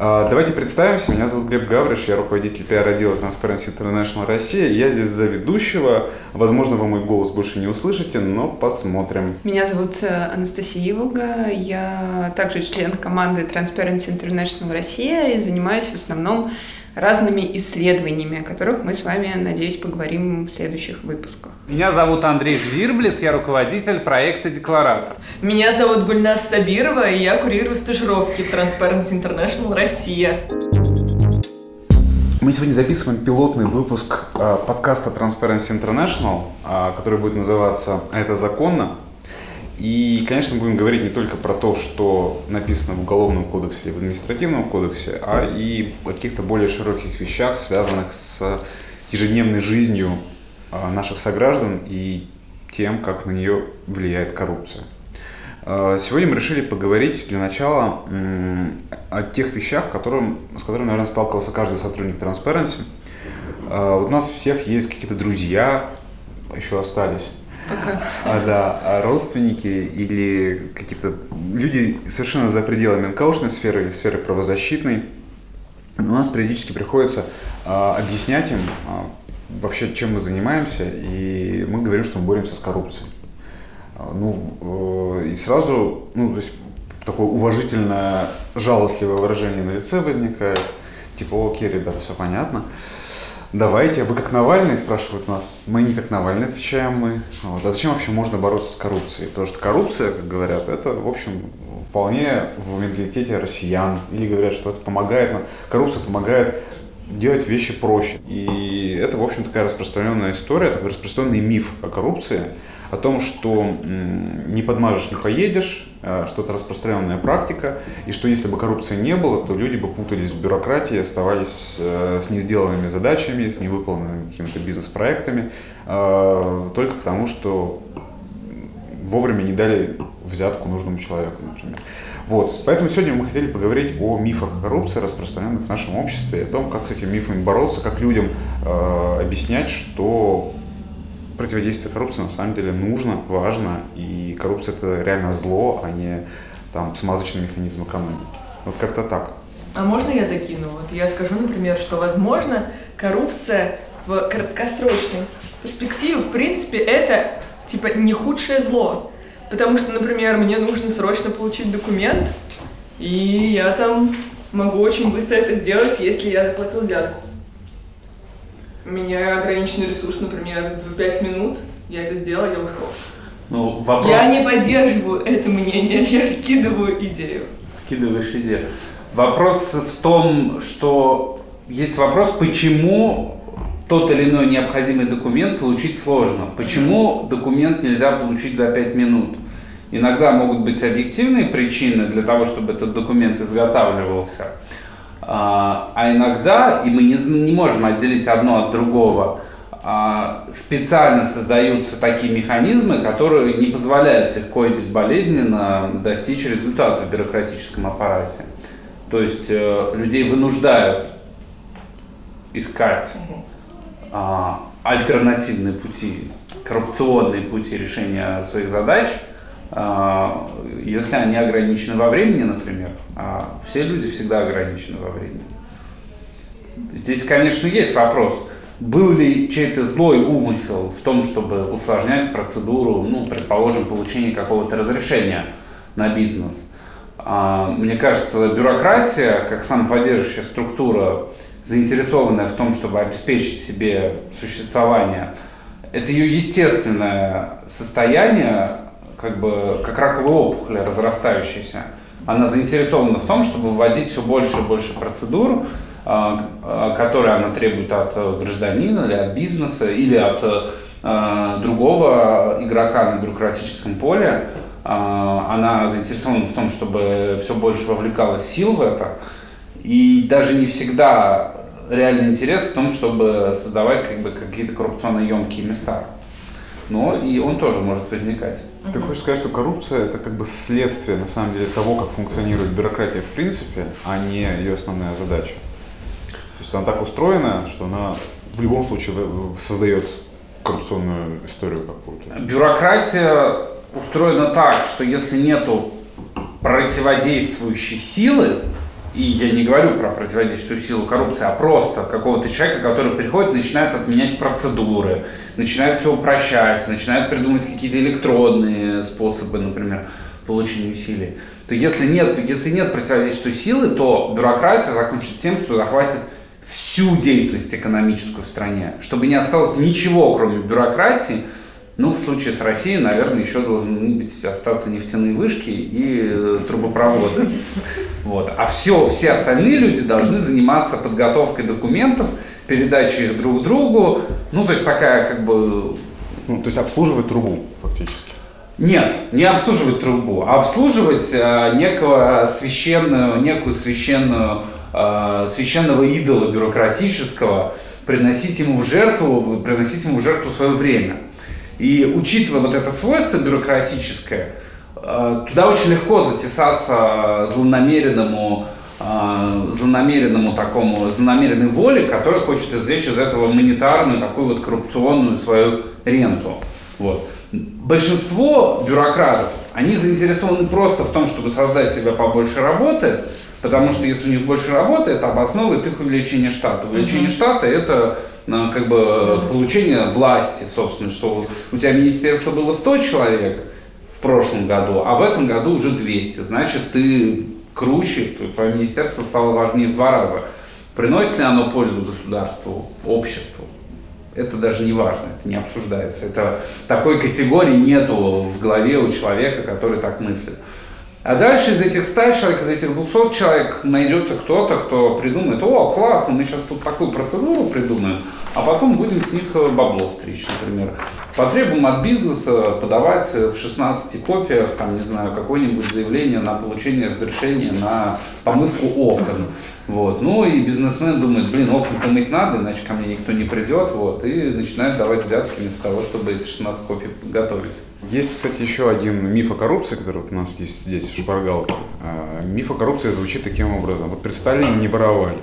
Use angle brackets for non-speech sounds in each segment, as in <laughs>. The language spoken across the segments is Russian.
А, давайте представимся. Меня зовут Глеб Гавриш, я руководитель пиар-отдела Transparency International Россия. Я здесь за ведущего. Возможно, вы мой голос больше не услышите, но посмотрим. Меня зовут э, Анастасия Иволга. Я также член команды Transparency International Россия и занимаюсь в основном разными исследованиями, о которых мы с вами, надеюсь, поговорим в следующих выпусках. Меня зовут Андрей Жвирблес, я руководитель проекта «Декларатор». Меня зовут Гульнас Сабирова, и я курирую стажировки в Transparency International Россия. Мы сегодня записываем пилотный выпуск э, подкаста Transparency International, э, который будет называться «Это законно?». И, конечно, будем говорить не только про то, что написано в Уголовном кодексе и в Административном кодексе, а и о каких-то более широких вещах, связанных с ежедневной жизнью а, наших сограждан и тем, как на нее влияет коррупция. А, сегодня мы решили поговорить для начала о тех вещах, которым, с которыми, наверное, сталкивался каждый сотрудник Transparency. А, вот у нас всех есть какие-то друзья, еще остались, Пока. А, да, а родственники или какие-то люди совершенно за пределами НКОшной сферы или сферы правозащитной. У нас периодически приходится а, объяснять им а, вообще, чем мы занимаемся, и мы говорим, что мы боремся с коррупцией. А, ну, э, и сразу, ну, то есть такое уважительное, жалостливое выражение на лице возникает, типа, окей, ребят, все понятно. Давайте, вы как Навальный, спрашивают нас. Мы не как Навальный, отвечаем мы. Вот. А зачем вообще можно бороться с коррупцией? Потому что коррупция, как говорят, это, в общем, вполне в менталитете россиян. Или говорят, что это помогает, коррупция помогает делать вещи проще. И это, в общем, такая распространенная история, такой распространенный миф о коррупции, о том, что не подмажешь, не поедешь, а, что это распространенная практика, и что если бы коррупции не было, то люди бы путались в бюрократии, оставались э, с несделанными задачами, с невыполненными какими-то бизнес-проектами, а, только потому, что вовремя не дали взятку нужному человеку, например. Вот, поэтому сегодня мы хотели поговорить о мифах коррупции, распространенных в нашем обществе, о том, как с этими мифами бороться, как людям э, объяснять, что противодействие коррупции на самом деле нужно, важно, и коррупция это реально зло, а не там смазочный механизм экономики. Вот как-то так. А можно я закину? Вот я скажу, например, что, возможно, коррупция в краткосрочной перспективе, в принципе, это типа не худшее зло. Потому что, например, мне нужно срочно получить документ, и я там могу очень быстро это сделать, если я заплатил взятку. У меня ограниченный ресурс, например, в 5 минут я это сделал, я ушел. Ну, вопрос... Я не поддерживаю это мнение, я вкидываю идею. Вкидываешь идею. Вопрос в том, что есть вопрос, почему тот или иной необходимый документ получить сложно. Почему документ нельзя получить за 5 минут? Иногда могут быть объективные причины для того, чтобы этот документ изготавливался. А, а иногда, и мы не, не можем отделить одно от другого, а, специально создаются такие механизмы, которые не позволяют легко и безболезненно достичь результата в бюрократическом аппарате. То есть э, людей вынуждают искать а, альтернативные пути, коррупционные пути решения своих задач, если они ограничены во времени, например, а все люди всегда ограничены во времени. Здесь, конечно, есть вопрос, был ли чей-то злой умысел в том, чтобы усложнять процедуру, ну, предположим, получения какого-то разрешения на бизнес. А, мне кажется, бюрократия, как самоподдерживающая структура, заинтересованная в том, чтобы обеспечить себе существование, это ее естественное состояние, как бы как раковая опухоль разрастающаяся. Она заинтересована в том, чтобы вводить все больше и больше процедур, а, а, которые она требует от гражданина или от бизнеса, или от а, другого игрока на бюрократическом поле. Она заинтересована в том, чтобы все больше вовлекалось сил в это. И даже не всегда реальный интерес в том, чтобы создавать как бы, какие-то коррупционно емкие места. Но и он тоже может возникать. Ты хочешь сказать, что коррупция это как бы следствие на самом деле того, как функционирует бюрократия в принципе, а не ее основная задача. То есть она так устроена, что она в любом случае создает коррупционную историю какую-то. Бюрократия устроена так, что если нету противодействующей силы, и я не говорю про противодействие силу коррупции, а просто какого-то человека, который приходит, начинает отменять процедуры, начинает все упрощать, начинает придумывать какие-то электронные способы, например, получения усилий, то если нет, если нет противодействия силы, то бюрократия закончит тем, что захватит всю деятельность экономическую в стране, чтобы не осталось ничего, кроме бюрократии, ну, в случае с Россией, наверное, еще должны быть остаться нефтяные вышки и э, трубопроводы. Вот. А все, все остальные люди должны заниматься подготовкой документов, передачей их друг другу. Ну, то есть такая как бы... Ну, то есть обслуживать трубу фактически. Нет, не обслуживать трубу, а обслуживать э, некого священную, некую священную, э, священного идола бюрократического, приносить ему в жертву, приносить ему в жертву свое время. И учитывая вот это свойство бюрократическое, туда очень легко затесаться злонамеренному э, злонамеренному такому, злонамеренной воле, который хочет извлечь из этого монетарную, такую вот коррупционную свою ренту. Вот. Большинство бюрократов, они заинтересованы просто в том, чтобы создать себе побольше работы, потому что если у них больше работы, это обосновывает их увеличение штата. Увеличение mm-hmm. штата – это как бы получение власти, собственно, что у тебя министерство было 100 человек в прошлом году, а в этом году уже 200. Значит, ты круче, твое министерство стало важнее в два раза. Приносит ли оно пользу государству, обществу? Это даже не важно, это не обсуждается. Это такой категории нету в голове у человека, который так мыслит. А дальше из этих 100 человек, из этих 200 человек найдется кто-то, кто придумает, о, классно, мы сейчас тут такую процедуру придумаем, а потом будем с них э, бабло стричь, например. Потребуем от бизнеса подавать в 16 копиях, там, не знаю, какое-нибудь заявление на получение разрешения на помывку окон. Вот. Ну и бизнесмен думает, блин, окна помыть надо, иначе ко мне никто не придет, вот, и начинает давать взятки вместо того, чтобы эти 16 копий готовить. Есть, кстати, еще один миф о коррупции, который вот у нас есть здесь, в шпаргалке. А, миф о коррупции звучит таким образом. Вот при Сталине не воровали.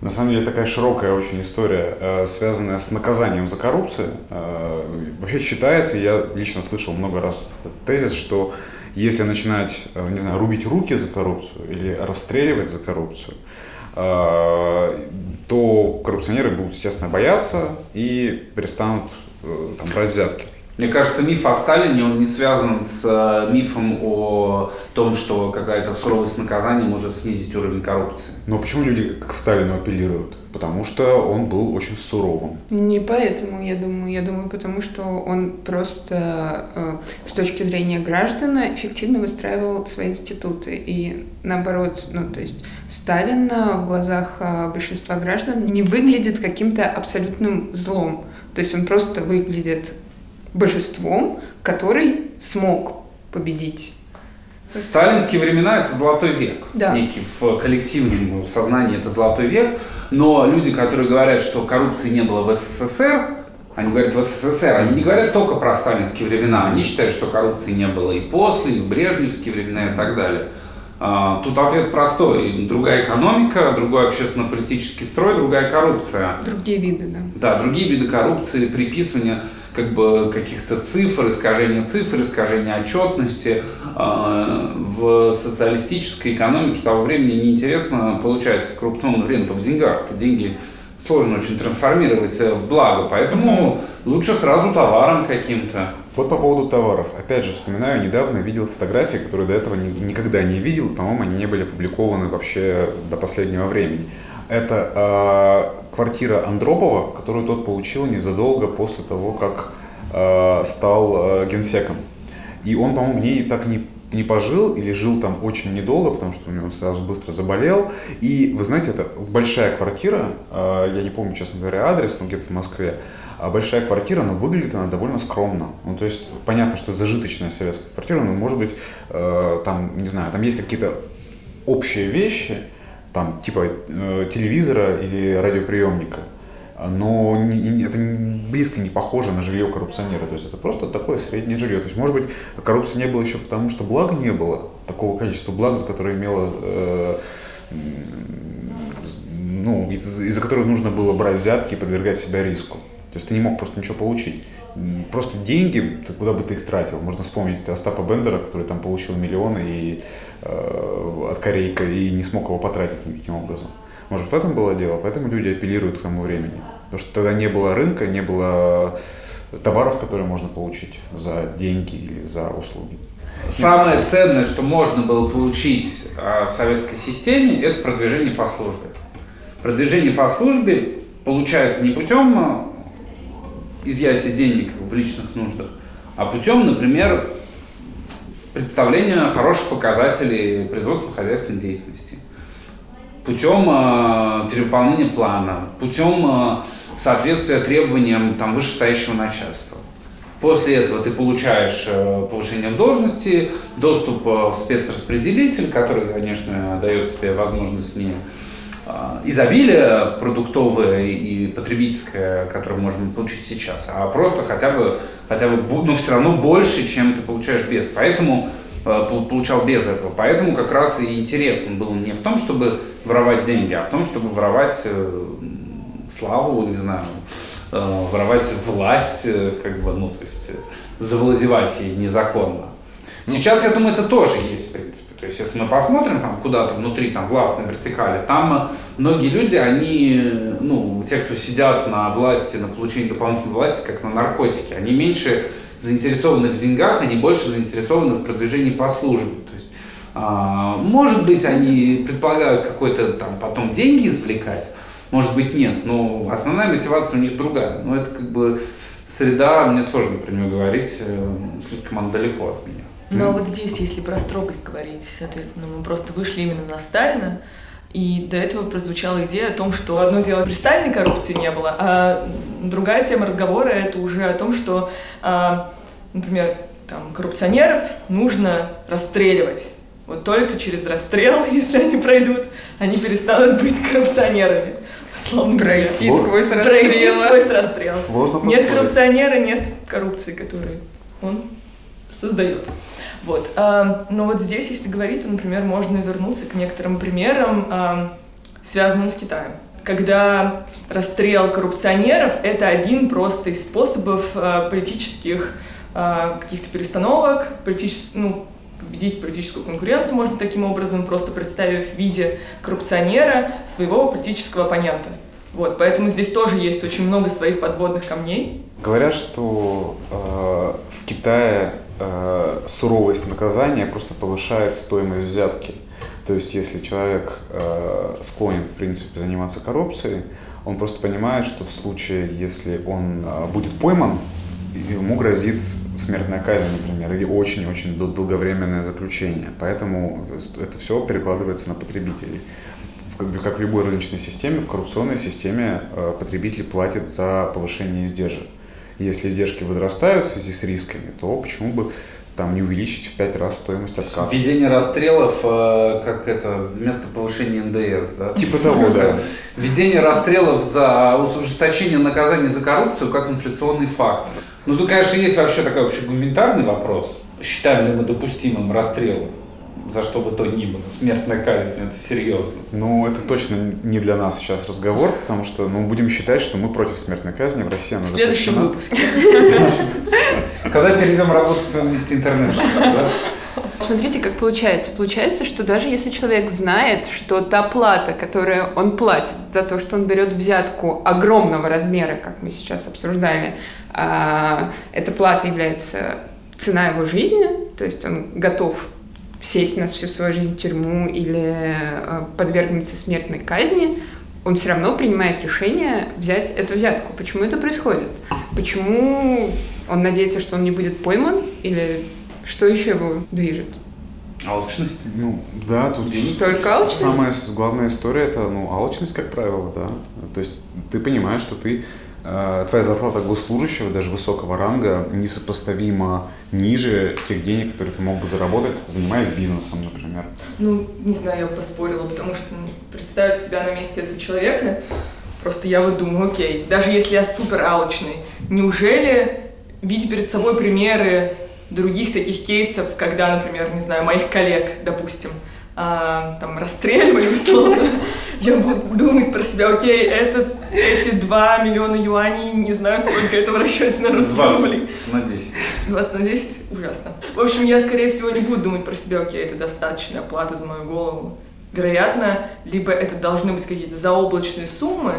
На самом деле такая широкая очень история, э, связанная с наказанием за коррупцию. Э, вообще считается, я лично слышал много раз этот тезис, что если начинать, э, не знаю, рубить руки за коррупцию или расстреливать за коррупцию, то коррупционеры будут, естественно, бояться и перестанут там, брать взятки. Мне кажется, миф о Сталине, он не связан с э, мифом о том, что какая-то суровость наказания может снизить уровень коррупции. Но почему люди к Сталину апеллируют? Потому что он был очень суровым. Не поэтому, я думаю. Я думаю, потому что он просто э, с точки зрения граждан эффективно выстраивал свои институты. И наоборот, ну то есть Сталин в глазах э, большинства граждан не выглядит каким-то абсолютным злом. То есть он просто выглядит божеством, который смог победить. Сталинские времена это золотой век. Да. Некий в коллективном сознании это золотой век. Но люди, которые говорят, что коррупции не было в СССР, они говорят в СССР, они не говорят только про сталинские времена, они считают, что коррупции не было и после, и в брежневские времена и так далее. А, тут ответ простой. Другая экономика, другой общественно-политический строй, другая коррупция. Другие виды, да. Да, другие виды коррупции, приписывания как бы каких-то цифр, искажения цифр, искажения отчетности. А, в социалистической экономике того времени неинтересно получать коррупционную ренту в деньгах. Это деньги сложно очень трансформировать в благо, поэтому лучше сразу товаром каким-то. Вот по поводу товаров. Опять же, вспоминаю, недавно видел фотографии, которые до этого никогда не видел. По-моему, они не были опубликованы вообще до последнего времени. Это э, квартира Андропова, которую тот получил незадолго после того, как э, стал э, генсеком. И он, по-моему, в ней так не, не пожил или жил там очень недолго, потому что у него сразу быстро заболел. И вы знаете, это большая квартира, э, я не помню, честно говоря, адрес, но где-то в Москве. А большая квартира, но выглядит она довольно скромно. Ну, то есть, понятно, что зажиточная советская квартира, но, может быть, э, там, не знаю, там есть какие-то общие вещи, там, типа э, телевизора или радиоприемника. Но это близко не похоже на жилье коррупционера. То есть это просто такое среднее жилье. То есть, может быть, коррупции не было еще потому, что блага не было, такого количества благ, за которое имело э, ну, из- из-за которых нужно было брать взятки и подвергать себя риску. То есть ты не мог просто ничего получить. Просто деньги, куда бы ты их тратил? Можно вспомнить Остапа Бендера, который там получил миллионы и, э, от Корейка и не смог его потратить никаким образом. Может, в этом было дело, поэтому люди апеллируют к тому времени. Потому что тогда не было рынка, не было товаров, которые можно получить за деньги или за услуги. Самое ценное, что можно было получить а, в советской системе, это продвижение по службе. Продвижение по службе получается не путем а, изъятия денег в личных нуждах, а путем, например, представления хороших показателей производственно-хозяйственной деятельности, путем э, перевыполнения плана, путем э, соответствия требованиям там, вышестоящего начальства. После этого ты получаешь э, повышение в должности, доступ э, в спецраспределитель, который, конечно, дает тебе возможность не изобилие продуктовое и потребительское, которое можно получить сейчас, а просто хотя бы, хотя бы ну, все равно больше, чем ты получаешь без. Поэтому получал без этого. Поэтому как раз и интерес он был не в том, чтобы воровать деньги, а в том, чтобы воровать славу, не знаю, э, воровать власть, э, как бы, ну, то есть э, завладевать ей незаконно. Ну, Сейчас, я думаю, это тоже есть, в принципе. То есть, если мы посмотрим там куда-то внутри, там, властной вертикали, там многие люди, они, ну, те, кто сидят на власти, на получении дополнительной власти, как на наркотике, они меньше заинтересованы в деньгах, они больше заинтересованы в продвижении по службе. То есть, а, может быть, они предполагают какой-то там потом деньги извлекать, может быть, нет, но основная мотивация у них другая. Но это как бы среда, мне сложно про нее говорить, э, слишком она далеко от меня. А вот здесь, если про строгость говорить, соответственно, мы просто вышли именно на Сталина, и до этого прозвучала идея о том, что одно дело при Сталине коррупции не было, а другая тема разговора это уже о том, что, а, например, там, коррупционеров нужно расстреливать. Вот только через расстрел, <laughs> если они пройдут, они перестанут быть коррупционерами. Словно Пройти сквозь расстрел. Пройти сквозь расстрел. Сложно Нет коррупционера, нет коррупции, которую он создает. Вот. А, но вот здесь, если говорить, то, например, можно вернуться к некоторым примерам, а, связанным с Китаем. Когда расстрел коррупционеров — это один просто из способов а, политических а, каких-то перестановок, политических, ну, победить политическую конкуренцию можно таким образом, просто представив в виде коррупционера своего политического оппонента. Вот, поэтому здесь тоже есть очень много своих подводных камней. Говорят, что э, в Китае э, суровость наказания просто повышает стоимость взятки. То есть, если человек э, склонен, в принципе, заниматься коррупцией, он просто понимает, что в случае, если он э, будет пойман, ему грозит смертная казнь, например, или очень-очень долговременное заключение. Поэтому это все перекладывается на потребителей. Как в любой рыночной системе, в коррупционной системе э, потребитель платит за повышение издержек. Если издержки возрастают в связи с рисками, то почему бы там не увеличить в пять раз стоимость отказа. Введение расстрелов, э, как это, вместо повышения НДС, да? Типа того, да. <laughs> Введение расстрелов за ужесточение наказания за коррупцию как инфляционный фактор. Ну, тут, конечно, есть вообще такой вообще гуманитарный вопрос. Считаем ли мы допустимым расстрел за что бы то ни было. Смертная казнь, это серьезно. Ну, это точно не для нас сейчас разговор, потому что ну, будем считать, что мы против смертной казни в России. Она в следующем выпуске. Когда перейдем работать в Amnesty International, Смотрите, как получается. Получается, что даже если человек знает, что та плата, которую он платит за то, что он берет взятку огромного размера, как мы сейчас обсуждали, а, эта плата является цена его жизни, то есть он готов сесть на всю свою жизнь в тюрьму или а, подвергнуться смертной казни, он все равно принимает решение взять эту взятку. Почему это происходит? Почему он надеется, что он не будет пойман? Или что еще его движет? Алчность? Ну, да, тут Денег. Только алчность? Самая главная история это, ну, алчность, как правило, да. То есть ты понимаешь, что ты Э, твоя зарплата госслужащего, даже высокого ранга, несопоставимо ниже тех денег, которые ты мог бы заработать, занимаясь бизнесом, например. Ну, не знаю, я бы поспорила, потому что ну, представив себя на месте этого человека, просто я вот думаю, окей, даже если я супер алчный, неужели, видя перед собой примеры других таких кейсов, когда, например, не знаю, моих коллег, допустим, а, там расстреливали <laughs> условно, я буду думать про себя, окей, это, эти 2 миллиона юаней, не знаю, сколько это в расчете на русские 20 рубли. на 10. 20 на 10? Ужасно. В общем, я, скорее всего, не буду думать про себя, окей, это достаточная плата за мою голову. Вероятно, либо это должны быть какие-то заоблачные суммы,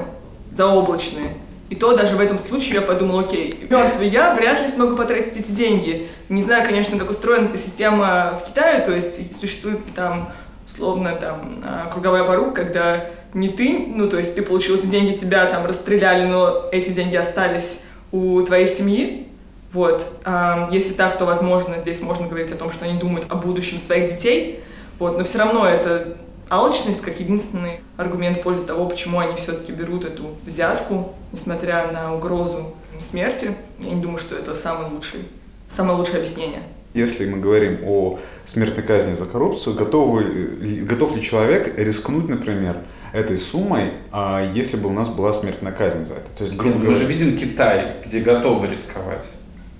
заоблачные, и то даже в этом случае я подумала, окей, мертвый я вряд ли смогу потратить эти деньги. Не знаю, конечно, как устроена эта система в Китае, то есть существует там условно там а, круговая порука, когда не ты, ну то есть ты получил эти деньги, тебя там расстреляли, но эти деньги остались у твоей семьи. Вот. А, если так, то, возможно, здесь можно говорить о том, что они думают о будущем своих детей. Вот. Но все равно это алчность как единственный аргумент в пользу того, почему они все-таки берут эту взятку, несмотря на угрозу смерти. Я не думаю, что это самый лучший, самое лучшее объяснение. Если мы говорим о смертной казни за коррупцию, готовы, готов ли человек рискнуть, например, этой суммой, а если бы у нас была смертная казнь за это? То есть, грубо говоря... Мы же видим Китай, где готовы рисковать.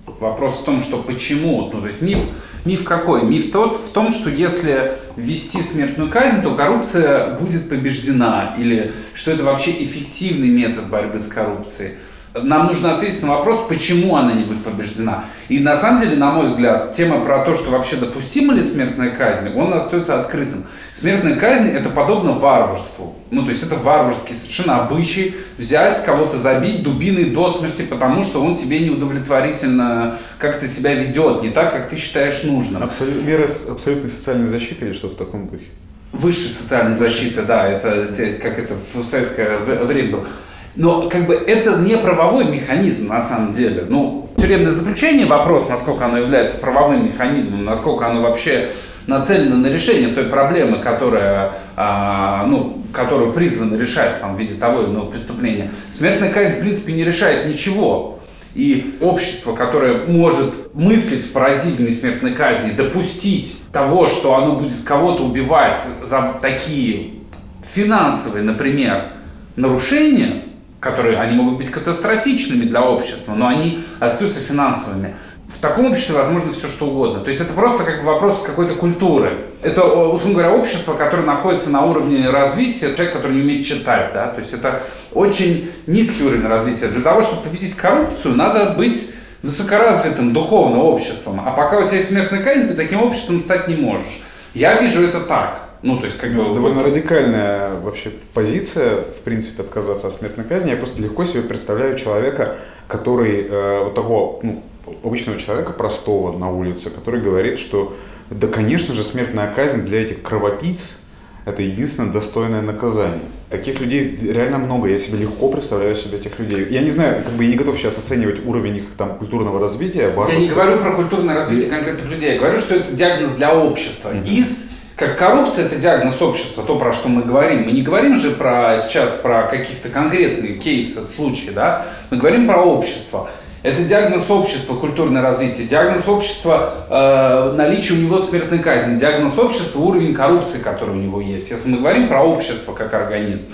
Вопрос в том, что почему. Ну, то есть миф, миф какой? Миф тот в том, что если ввести смертную казнь, то коррупция будет побеждена. Или что это вообще эффективный метод борьбы с коррупцией. Нам нужно ответить на вопрос, почему она не будет побеждена. И на самом деле, на мой взгляд, тема про то, что вообще допустима ли смертная казнь, он остается открытым. Смертная казнь это подобно варварству. Ну, то есть это варварский совершенно обычай взять кого-то забить дубиной до смерти, потому что он тебе неудовлетворительно как-то себя ведет, не так, как ты считаешь нужным. Абсолют, мера абсолютной социальной защиты или что-то в таком духе? Высшей социальной защиты, да, это как это в советское время было. Но как бы это не правовой механизм на самом деле. Ну, тюремное заключение, вопрос, насколько оно является правовым механизмом, насколько оно вообще нацелено на решение той проблемы, которая, а, ну, которую призвано решать там, в виде того или иного преступления. Смертная казнь, в принципе, не решает ничего. И общество, которое может мыслить в парадигме смертной казни, допустить того, что оно будет кого-то убивать за такие финансовые, например, нарушения, которые, они могут быть катастрофичными для общества, но они остаются финансовыми. В таком обществе возможно все что угодно. То есть это просто как вопрос какой-то культуры. Это, условно говоря, общество, которое находится на уровне развития, человек, который не умеет читать. Да? То есть это очень низкий уровень развития. Для того, чтобы победить коррупцию, надо быть высокоразвитым духовным обществом. А пока у тебя есть смертная казнь, ты таким обществом стать не можешь. Я вижу это так. Ну, то есть, как бы... довольно вот... радикальная вообще позиция, в принципе, отказаться от смертной казни. Я просто легко себе представляю человека, который, э, вот такого, ну, обычного человека простого на улице, который говорит, что да, конечно же, смертная казнь для этих кровопийц это единственное достойное наказание. Таких людей реально много, я себе легко представляю себе этих людей. Я не знаю, как бы я не готов сейчас оценивать уровень их там культурного развития. Я не говорю про культурное развитие конкретных людей, я говорю, что это диагноз для общества. Mm-hmm. Из как коррупция это диагноз общества, то, про что мы говорим. Мы не говорим же про сейчас про каких-то конкретные кейсы, случаи, да? Мы говорим про общество. Это диагноз общества, культурное развитие, диагноз общества, э, наличие у него смертной казни, диагноз общества, уровень коррупции, который у него есть. Если мы говорим про общество как организм,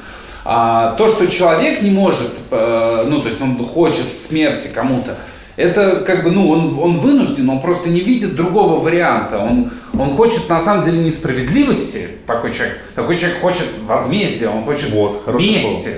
а, то, что человек не может, э, ну, то есть он хочет смерти кому-то, это как бы, ну, он, он вынужден, он просто не видит другого варианта. Он, он хочет на самом деле несправедливости, такой человек. Такой человек хочет возмездия, он хочет вот, мести. Слово.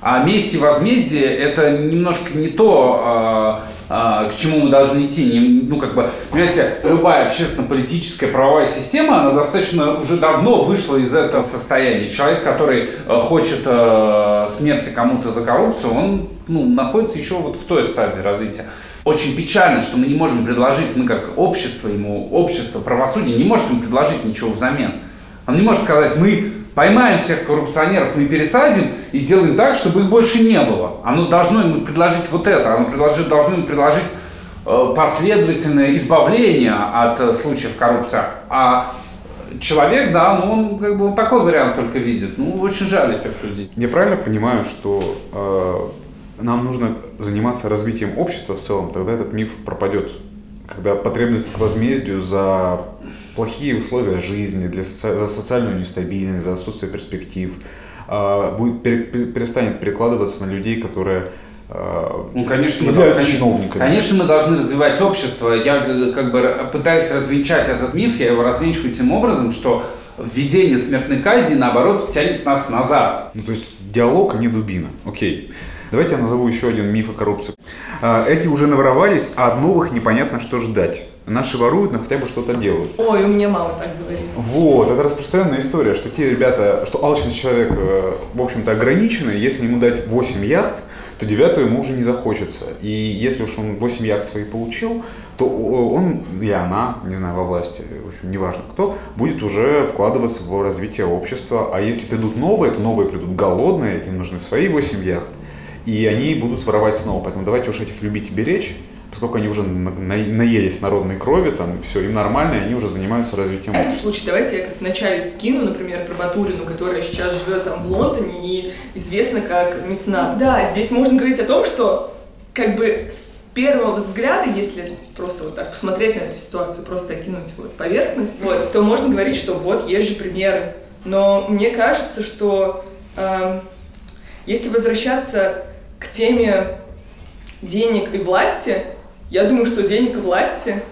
А месть и возмездие это немножко не то, а, а, к чему мы должны идти. Не, ну, как бы, понимаете, любая общественно-политическая правовая система, она достаточно уже давно вышла из этого состояния. Человек, который э, хочет э, смерти кому-то за коррупцию, он ну, находится еще вот в той стадии развития очень печально, что мы не можем предложить, мы как общество ему, общество правосудия не может ему предложить ничего взамен. Он не может сказать, мы поймаем всех коррупционеров, мы пересадим и сделаем так, чтобы их больше не было. Оно должно ему предложить вот это, оно предложит, должно ему предложить э, последовательное избавление от э, случаев коррупции. А человек, да, ну он как бы такой вариант только видит. Ну, очень жаль этих людей. Я правильно понимаю, что э, нам нужно заниматься развитием общества в целом, тогда этот миф пропадет. Когда потребность к возмездию за плохие условия жизни, для соци... за социальную нестабильность, за отсутствие перспектив, э, будет, перестанет перекладываться на людей, которые а, ну, конечно, мы, должны, конечно, мы должны развивать общество. Я как бы пытаюсь развенчать этот миф, я его развенчиваю тем образом, что введение смертной казни, наоборот, тянет нас назад. Ну, то есть диалог, а не дубина. Окей. Давайте я назову еще один миф о коррупции. А, Эти уже наворовались, а от новых непонятно, что ждать. Наши воруют, но хотя бы что-то делают. Ой, у меня мама так говорит. Вот, это распространенная история, что те ребята, что алчность человека, э, в общем-то, ограничена, если ему дать 8 яхт, то девятую ему уже не захочется. И если уж он 8 яхт свои получил, то он и она, не знаю, во власти, в общем, неважно кто, будет уже вкладываться в развитие общества. А если придут новые, то новые придут голодные, им нужны свои 8 яхт, и они будут воровать снова. Поэтому давайте уж этих любить и беречь, поскольку они уже на- на- наелись народной крови, там все, им нормально, и они уже занимаются развитием В этом общества. случае давайте я как вначале вкину, например, про Батурину, которая сейчас живет там в Лондоне и известна как меценат. Да, здесь можно говорить о том, что как бы с первого взгляда, если просто вот так посмотреть на эту ситуацию, просто окинуть вот поверхность, вот, то можно говорить, что вот есть же примеры. Но мне кажется, что эм, если возвращаться к теме денег и власти, я думаю, что денег и власти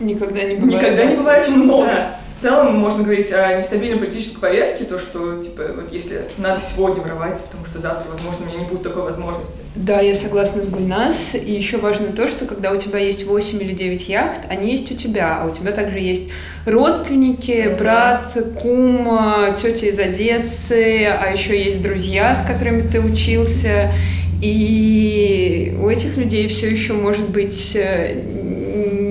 Никогда не бывает. Никогда не бывает много. Да. В целом можно говорить о нестабильной политической повестке, то, что, типа, вот если надо сегодня воровать, потому что завтра, возможно, у меня не будет такой возможности. Да, я согласна с Гульнас. И еще важно то, что когда у тебя есть 8 или 9 яхт, они есть у тебя, а у тебя также есть родственники, брат, кум, тетя из Одессы, а еще есть друзья, с которыми ты учился. И у этих людей все еще может быть э,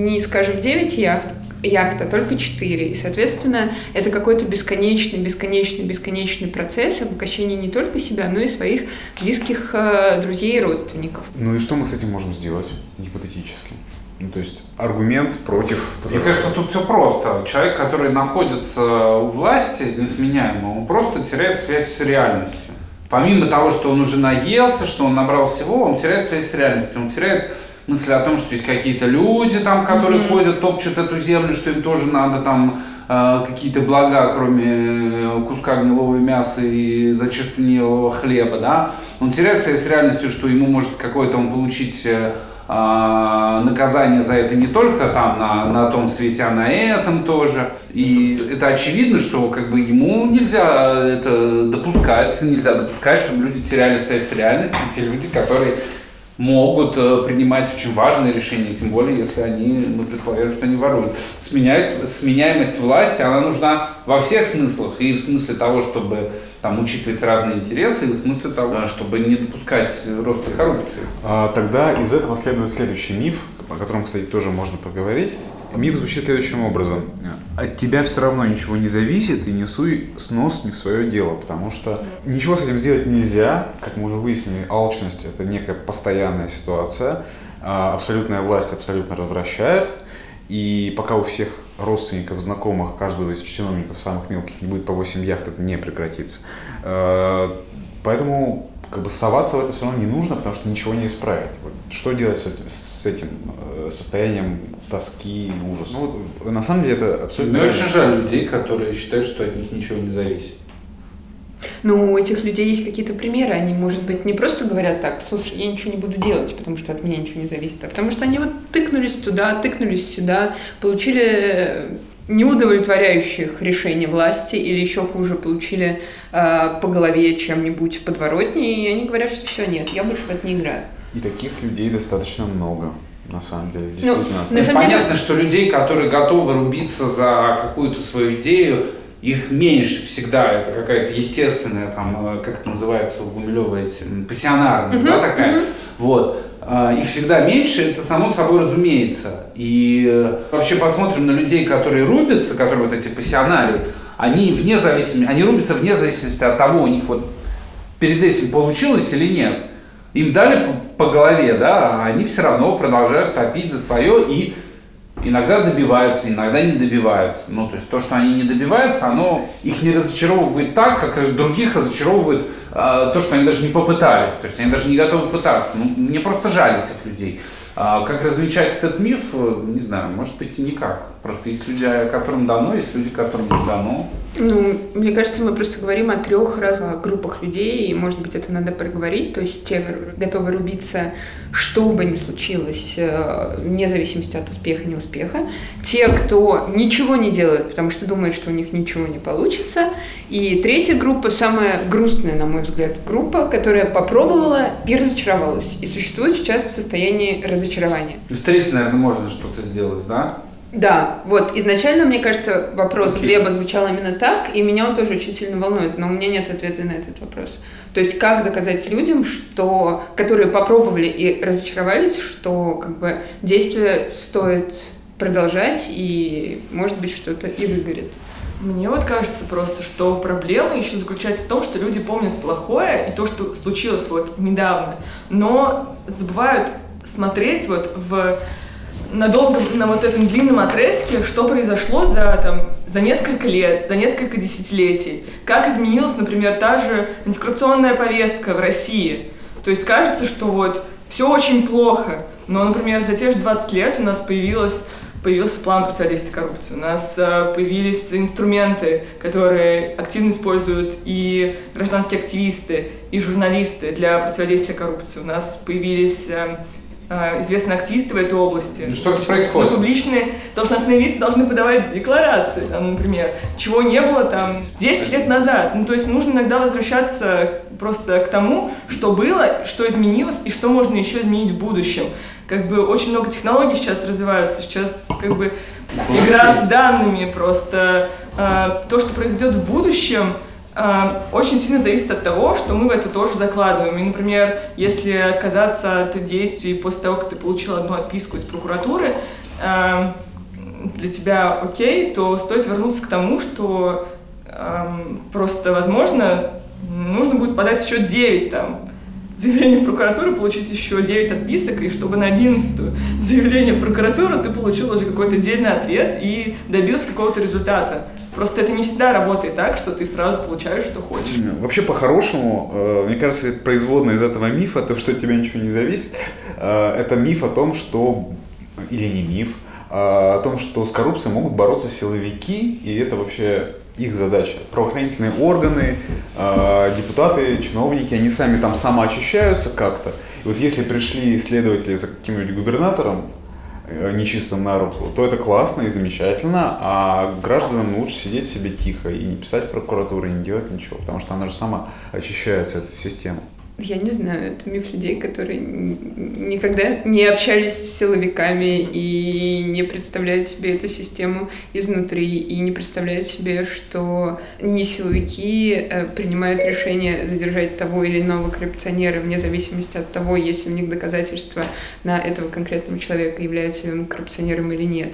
не, скажем, 9 яхт, яхт, а только 4. И, соответственно, это какой-то бесконечный, бесконечный, бесконечный процесс обогащения не только себя, но и своих близких э, друзей и родственников. Ну и что мы с этим можем сделать, гипотетически? Ну, то есть аргумент против... Мне кажется, тут все просто. Человек, который находится у власти, несменяемо, он просто теряет связь с реальностью. Помимо того, что он уже наелся, что он набрал всего, он теряет связь с реальностью. Он теряет мысль о том, что есть какие-то люди там, которые Мгм. ходят, топчут эту землю, что им тоже надо там э, какие-то блага, кроме э, куска гнилого мяса и зачерственелого хлеба, да. Он теряет связь с реальностью, что ему может какое-то он получить э, наказание за это не только там на, на том свете, а на этом тоже. И это очевидно, что как бы ему нельзя это допускать, нельзя допускать, чтобы люди теряли связь с реальностью, те люди, которые могут э, принимать очень важные решения, тем более, если они, мы предполагаем, что они воруют. Сменяемость, сменяемость власти, она нужна во всех смыслах, и в смысле того, чтобы там учитывать разные интересы, и в смысле того, чтобы не допускать роста коррупции. А, Тогда из этого следует следующий миф, о котором, кстати, тоже можно поговорить. Миф звучит следующим образом. От тебя все равно ничего не зависит, и не суй снос не в свое дело, потому что ничего с этим сделать нельзя. Как мы уже выяснили, алчность – это некая постоянная ситуация. А Абсолютная власть абсолютно развращает. И пока у всех родственников, знакомых, каждого из чиновников самых мелких не будет по 8 яхт, это не прекратится. Э, Поэтому как бы соваться в это все равно не нужно, потому что ничего не исправить. Вот что делать с этим, с этим э, состоянием тоски и ужаса? Ну, вот, на самом деле это абсолютно... Мне очень жаль людей, которые считают, что от них ничего не зависит. Ну, у этих людей есть какие-то примеры. Они, может быть, не просто говорят так, слушай, я ничего не буду делать, потому что от меня ничего не зависит, а потому что они вот тыкнулись туда, тыкнулись сюда, получили неудовлетворяющих решений власти или еще хуже, получили э, по голове чем-нибудь подворотней, и они говорят, что все, нет, я больше в это не играю. И таких людей достаточно много, на самом деле, действительно. На И самом деле- понятно, что людей, которые готовы рубиться за какую-то свою идею, их меньше всегда. Это какая-то естественная, там, э, как это называется у Гумилева, эти, м, пассионарность, да, такая. Вот. А, Их всегда меньше, это само собой разумеется. И э, вообще посмотрим на людей, которые рубятся, которые вот эти пассионарии, они вне зависимости, они рубятся вне зависимости от того, у них вот перед этим получилось или нет. Им дали по, голове, да, а они все равно продолжают топить за свое и иногда добиваются, иногда не добиваются. Ну, то есть то, что они не добиваются, оно их не разочаровывает так, как других разочаровывает э, то, что они даже не попытались, то есть они даже не готовы пытаться. Ну, мне просто жаль этих людей. А как различать этот миф, не знаю, может быть никак. Просто есть люди, которым дано, есть люди, которым не дано. Ну, мне кажется, мы просто говорим о трех разных группах людей, и, может быть, это надо проговорить. То есть те готовы рубиться, что бы ни случилось, э, вне зависимости от успеха и неуспеха. Те, кто ничего не делает, потому что думает, что у них ничего не получится. И третья группа, самая грустная, на мой взгляд, группа, которая попробовала и разочаровалась. И существует сейчас в состоянии разочарования. Ну, с третьей, наверное, можно что-то сделать, да? Да, вот изначально, мне кажется, вопрос okay. Глеба звучал именно так, и меня он тоже очень сильно волнует, но у меня нет ответа на этот вопрос. То есть как доказать людям, что, которые попробовали и разочаровались, что как бы действие стоит продолжать и, может быть, что-то и выгорит. Мне вот кажется просто, что проблема еще заключается в том, что люди помнят плохое и то, что случилось вот недавно, но забывают смотреть вот в на долгом, на вот этом длинном отрезке, что произошло за, там, за несколько лет, за несколько десятилетий. Как изменилась, например, та же антикоррупционная повестка в России. То есть кажется, что вот все очень плохо, но, например, за те же 20 лет у нас появилась появился план противодействия коррупции. У нас э, появились инструменты, которые активно используют и гражданские активисты, и журналисты для противодействия коррупции. У нас появились э, известные активисты в этой области. Ну, что происходит? Ну, публичные должностные лица должны подавать декларации, там, например, чего не было там 10 лет назад. Ну, то есть нужно иногда возвращаться просто к тому, что было, что изменилось и что можно еще изменить в будущем. Как бы очень много технологий сейчас развиваются, сейчас как бы игра с данными просто. Э, то, что произойдет в будущем, очень сильно зависит от того, что мы в это тоже закладываем. И, например, если отказаться от действий после того, как ты получил одну отписку из прокуратуры, эм, для тебя окей, то стоит вернуться к тому, что эм, просто, возможно, нужно будет подать еще 9 там, заявление в прокуратуру, получить еще 9 отписок, и чтобы на 11 заявление в прокуратуру ты получил уже какой-то отдельный ответ и добился какого-то результата. Просто это не всегда работает так, что ты сразу получаешь, что хочешь. Вообще, по-хорошему, э, мне кажется, производное из этого мифа, то, что от тебя ничего не зависит, э, это миф о том, что, или не миф, а о том, что с коррупцией могут бороться силовики, и это вообще их задача. Правоохранительные органы, э, депутаты, чиновники, они сами там самоочищаются как-то. И вот если пришли следователи за каким-нибудь губернатором, нечистым на руку, то это классно и замечательно, а гражданам лучше сидеть себе тихо и не писать в прокуратуру, и не делать ничего, потому что она же сама очищается, эта система я не знаю, это миф людей, которые никогда не общались с силовиками и не представляют себе эту систему изнутри, и не представляют себе, что не силовики э, принимают решение задержать того или иного коррупционера вне зависимости от того, есть ли у них доказательства на этого конкретного человека, является ли он коррупционером или нет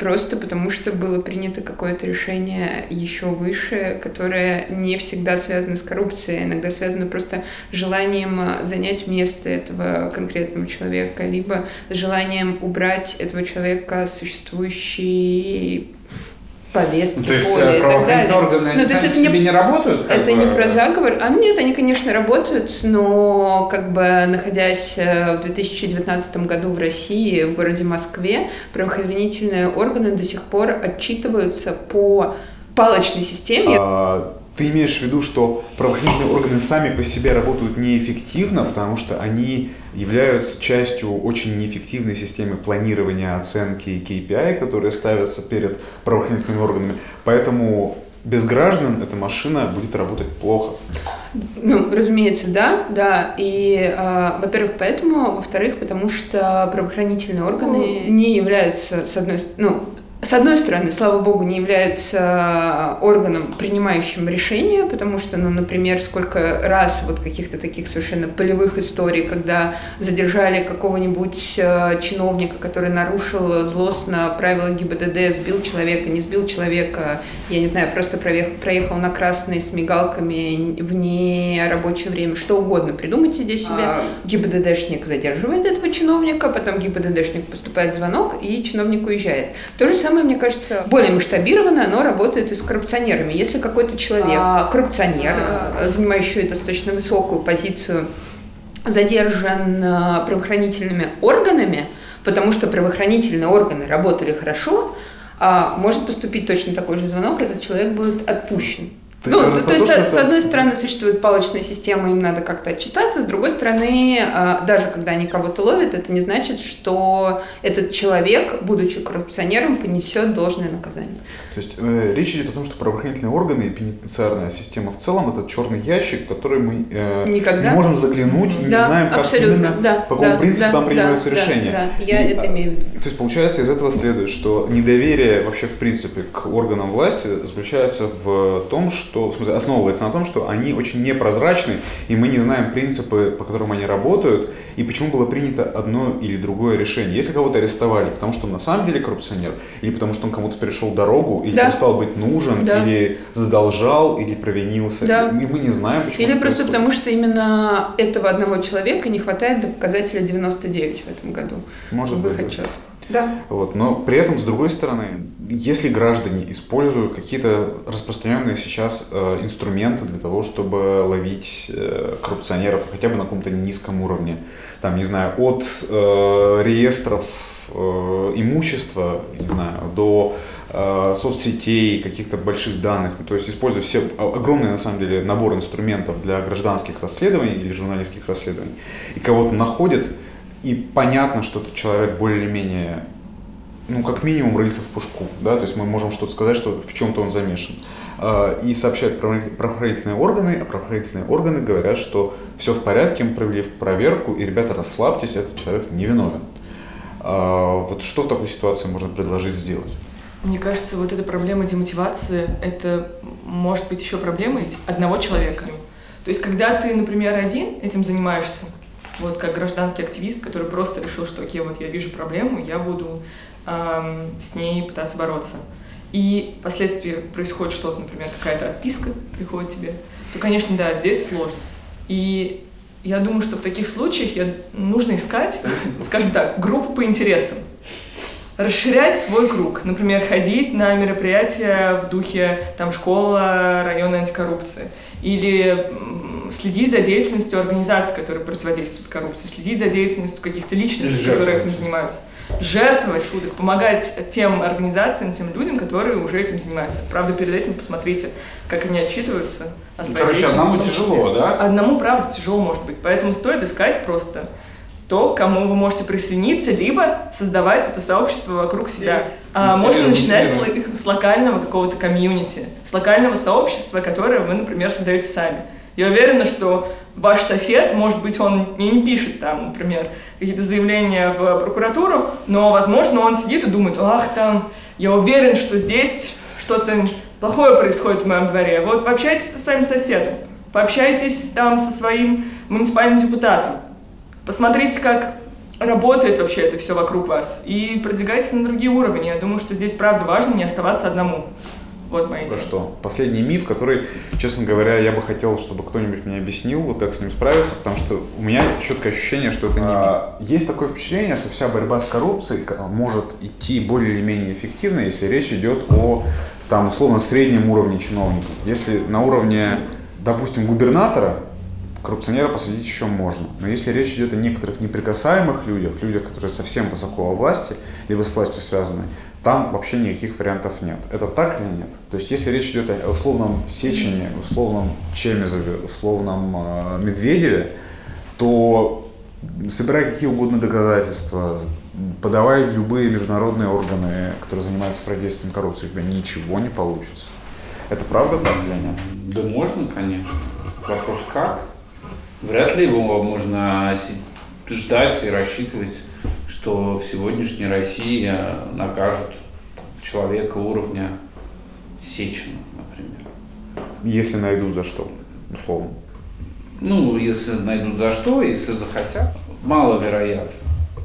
просто потому что было принято какое-то решение еще выше, которое не всегда связано с коррупцией, а иногда связано просто желанием а, занять место этого конкретного человека, либо желанием убрать этого человека существующий повестки, то есть поле и так далее. органы ну, сами это себе не, не работают? это бы? не про заговор. А нет, они, конечно, работают, но как бы находясь э, в 2019 году в России, в городе Москве, правоохранительные органы до сих пор отчитываются по палочной системе. А, ты имеешь в виду, что правоохранительные органы сами по себе работают неэффективно, потому что они являются частью очень неэффективной системы планирования, оценки и KPI, которые ставятся перед правоохранительными органами. Поэтому без граждан эта машина будет работать плохо. Ну, разумеется, да, да. И, э, во-первых, поэтому, во-вторых, потому что правоохранительные органы не являются, с одной стороны, ну, с одной стороны, слава богу, не являются органом, принимающим решения, потому что, ну, например, сколько раз вот каких-то таких совершенно полевых историй, когда задержали какого-нибудь э, чиновника, который нарушил злостно правила ГИБДД, сбил человека, не сбил человека, я не знаю, просто проехал, проехал на красный с мигалками в нерабочее время, что угодно придумайте здесь себе. А... ГИБДДшник задерживает этого чиновника, потом ГИБДДшник поступает звонок, и чиновник уезжает. То же самое самое, мне кажется, более масштабированное, оно работает и с коррупционерами. Если какой-то человек, а, коррупционер, а, занимающий достаточно высокую позицию, задержан а, правоохранительными органами, потому что правоохранительные органы работали хорошо, а может поступить точно такой же звонок, этот человек будет отпущен. Ты ну, то, есть, с, с одной стороны, существует палочная система, им надо как-то отчитаться, с другой стороны, а, даже когда они кого-то ловят, это не значит, что этот человек, будучи коррупционером, понесет должное наказание. То есть э, речь идет о том, что правоохранительные органы и пенитенциарная система в целом это черный ящик, который мы э, Никогда. не можем заглянуть и да, не знаем, как именно, да, по какому да, принципу да, там принимаются да, решения. Да, да, я и, это имею в виду. То есть получается из этого следует, что недоверие вообще в принципе к органам власти заключается в том, что что, в смысле, основывается на том, что они очень непрозрачны, и мы не знаем принципы, по которым они работают, и почему было принято одно или другое решение. Если кого-то арестовали, потому что он на самом деле коррупционер, или потому что он кому-то перешел дорогу, или да. перестал быть нужен, да. или задолжал, или провинился, да. и мы не знаем, почему. Или просто происходит. потому, что именно этого одного человека не хватает до показателя 99 в этом году. Может быть. Отчет. Да. Вот, но при этом, с другой стороны, если граждане используют какие-то распространенные сейчас э, инструменты для того, чтобы ловить э, коррупционеров хотя бы на каком-то низком уровне, там, не знаю, от э, реестров э, имущества, не знаю, до э, соцсетей, каких-то больших данных, то есть используя все огромный на самом деле набор инструментов для гражданских расследований или журналистских расследований, и кого-то находят, и понятно, что этот человек более-менее, ну, как минимум, рыльца в пушку, да, то есть мы можем что-то сказать, что в чем-то он замешан. А, и сообщают правоохранительные органы, а правоохранительные органы говорят, что все в порядке, мы провели проверку, и, ребята, расслабьтесь, этот человек не виновен. А, вот что в такой ситуации можно предложить сделать? Мне кажется, вот эта проблема демотивации, это может быть еще проблемой одного человека. То есть, когда ты, например, один этим занимаешься, вот как гражданский активист, который просто решил, что окей, вот я вижу проблему, я буду эм, с ней пытаться бороться. И впоследствии происходит что-то, например, какая-то отписка приходит тебе, то, конечно, да, здесь сложно. И я думаю, что в таких случаях я, нужно искать, скажем так, группу по интересам. Расширять свой круг. Например, ходить на мероприятия в духе там, школа района антикоррупции. Или следить за деятельностью организаций, которые противодействуют коррупции, следить за деятельностью каких-то личностей, которые этим занимаются. Жертвовать шуток, помогать тем организациям, тем людям, которые уже этим занимаются. Правда, перед этим посмотрите, как они отчитываются о ну, своей Короче, одному тяжело, да? Одному, правда, тяжело может быть. Поэтому стоит искать просто то, к кому вы можете присоединиться, либо создавать это сообщество вокруг себя. А можно начинать с, с локального какого-то комьюнити, с локального сообщества, которое вы, например, создаете сами. Я уверена, что ваш сосед, может быть, он не, не пишет там, например, какие-то заявления в прокуратуру, но, возможно, он сидит и думает, ах, там, я уверен, что здесь что-то плохое происходит в моем дворе. Вот пообщайтесь со своим соседом, пообщайтесь там со своим муниципальным депутатом, посмотрите, как работает вообще это все вокруг вас, и продвигайтесь на другие уровни. Я думаю, что здесь, правда, важно не оставаться одному. Вот моя идея. что? Последний миф, который, честно говоря, я бы хотел, чтобы кто-нибудь мне объяснил, вот как с ним справиться, потому что у меня четкое ощущение, что это не а, Есть такое впечатление, что вся борьба с коррупцией может идти более или менее эффективно, если речь идет о, там, условно, среднем уровне чиновников. Если на уровне, допустим, губернатора коррупционера посадить еще можно. Но если речь идет о некоторых неприкасаемых людях, людях, которые совсем высоко во власти, либо с властью связаны, там вообще никаких вариантов нет. Это так или нет? То есть если речь идет о условном Сечине, условном Чемезове, условном э, Медведеве, то собирай какие угодно доказательства, подавай любые международные органы, которые занимаются противодействием коррупции, у тебя ничего не получится. Это правда так или нет? Да можно, конечно. Вопрос как? Вряд ли его можно ждать и рассчитывать, что в сегодняшней России накажут человека уровня Сечина, например. Если найдут за что, условно. Ну, если найдут за что, если захотят, маловероятно.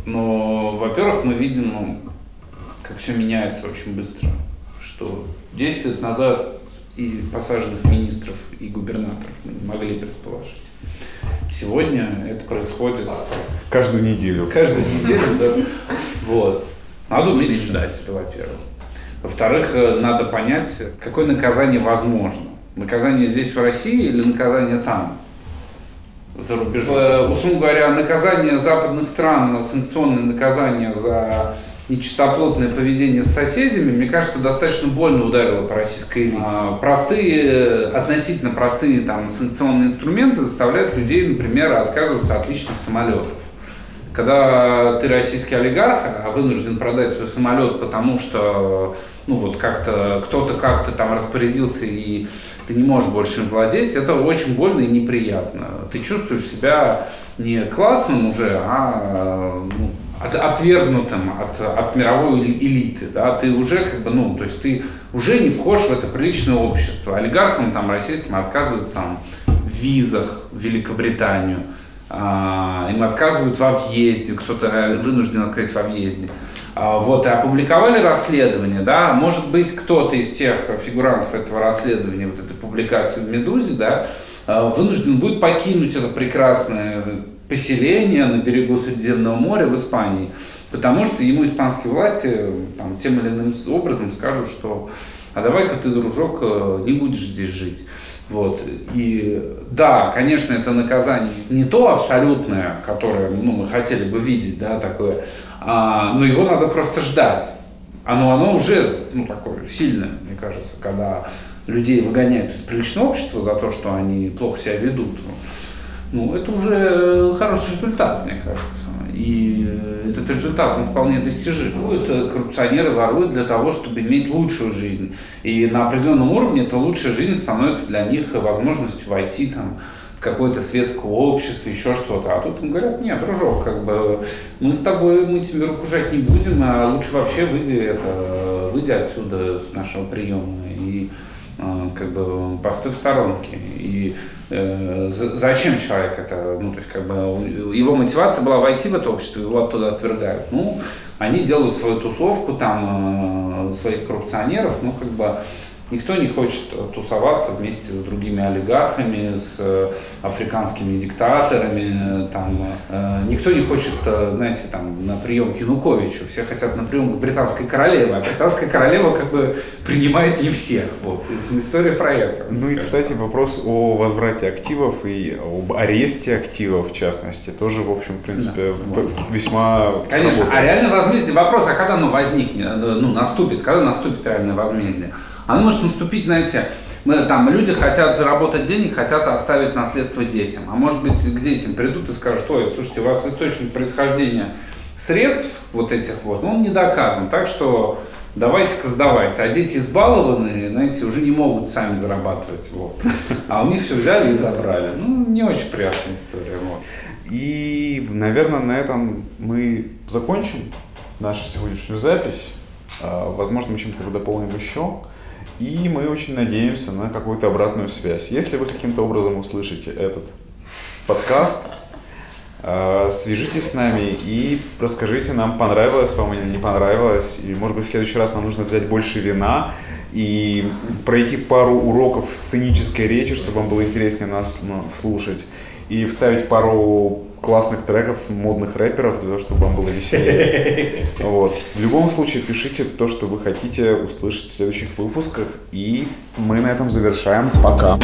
Но, во-первых, мы видим, ну, как все меняется очень быстро. Что 10 лет назад и посаженных министров, и губернаторов мы не могли предположить. Сегодня это происходит... Каждую неделю. Каждую неделю, да. Вот. Надо уметь ждать, это во-первых. Во-вторых, э, надо понять, какое наказание возможно. Наказание здесь, в России, или наказание там, за рубежом. Э, условно говоря, наказание западных стран, санкционные наказания за нечистоплотное поведение с соседями, мне кажется, достаточно больно ударило по российской элите. А, простые, относительно простые там, санкционные инструменты заставляют людей, например, отказываться от личных самолетов. Когда ты российский олигарх, а вынужден продать свой самолет, потому что ну вот как-то кто-то как-то там распорядился и ты не можешь больше им владеть, это очень больно и неприятно. Ты чувствуешь себя не классным уже, а ну, от, отвергнутым от, от мировой элиты, да, ты уже как бы, ну, то есть ты уже не вхож в это приличное общество. Олигархам там российским отказывают там в визах в Великобританию, а, им отказывают во въезде, кто-то вынужден открыть во въезде. А, вот, и опубликовали расследование, да, может быть, кто-то из тех фигурантов этого расследования, вот этой публикации в «Медузе», да, а, вынужден будет покинуть это прекрасное поселение на берегу Средиземного моря в Испании, потому что ему испанские власти там, тем или иным образом скажут, что а давай-ка ты, дружок, э, не будешь здесь жить. Вот. И да, конечно, это наказание не то абсолютное, которое ну, мы хотели бы видеть, да, такое, а, но его надо просто ждать. Оно, оно уже ну, такое сильное, мне кажется, когда людей выгоняют из приличного общества за то, что они плохо себя ведут ну, это уже хороший результат, мне кажется. И этот результат, он вполне достижим. Это коррупционеры воруют для того, чтобы иметь лучшую жизнь. И на определенном уровне эта лучшая жизнь становится для них возможностью войти там, в какое-то светское общество, еще что-то. А тут им говорят, нет, дружок, как бы мы с тобой, мы тебе руку жать не будем, а лучше вообще выйди, это, выйди отсюда с нашего приема и а, как бы постой в сторонке. И э, зачем человек это, ну, то есть, как бы, его мотивация была войти в это общество, его оттуда отвергают. Ну, они делают свою тусовку, там, э, своих коррупционеров, ну, как бы, Никто не хочет тусоваться вместе с другими олигархами, с э, африканскими диктаторами. Там, э, никто не хочет, э, знаете, там, на прием к Януковичу. Все хотят на прием к британской королеве. А британская королева как бы принимает не всех. Вот. История про это. Ну и, кстати, вопрос о возврате активов и об аресте активов, в частности, тоже, в общем, в принципе, да. весьма... Конечно. Работает. А реальное возмездие, вопрос, а когда оно возникнет, ну, наступит, когда наступит реальное возмездие? Оно может наступить, знаете, мы, там люди хотят заработать денег, хотят оставить наследство детям. А может быть, к детям придут и скажут, ой, слушайте, у вас источник происхождения средств вот этих вот, он не доказан. Так что давайте-ка сдавайте. А дети избалованные, знаете, уже не могут сами зарабатывать. Вот. А у них все взяли и забрали. Ну, не очень приятная история. Вот. И, наверное, на этом мы закончим нашу сегодняшнюю запись. А, возможно, мы чем-то дополним еще. И мы очень надеемся на какую-то обратную связь. Если вы каким-то образом услышите этот подкаст, э, свяжитесь с нами и расскажите нам, понравилось вам или не понравилось. И, может быть, в следующий раз нам нужно взять больше вина и пройти пару уроков сценической речи, чтобы вам было интереснее нас ну, слушать. И вставить пару классных треков модных рэперов для того, чтобы вам было веселее. <laughs> Вот. В любом случае, пишите то, что вы хотите услышать в следующих выпусках. И мы на этом завершаем. Пока.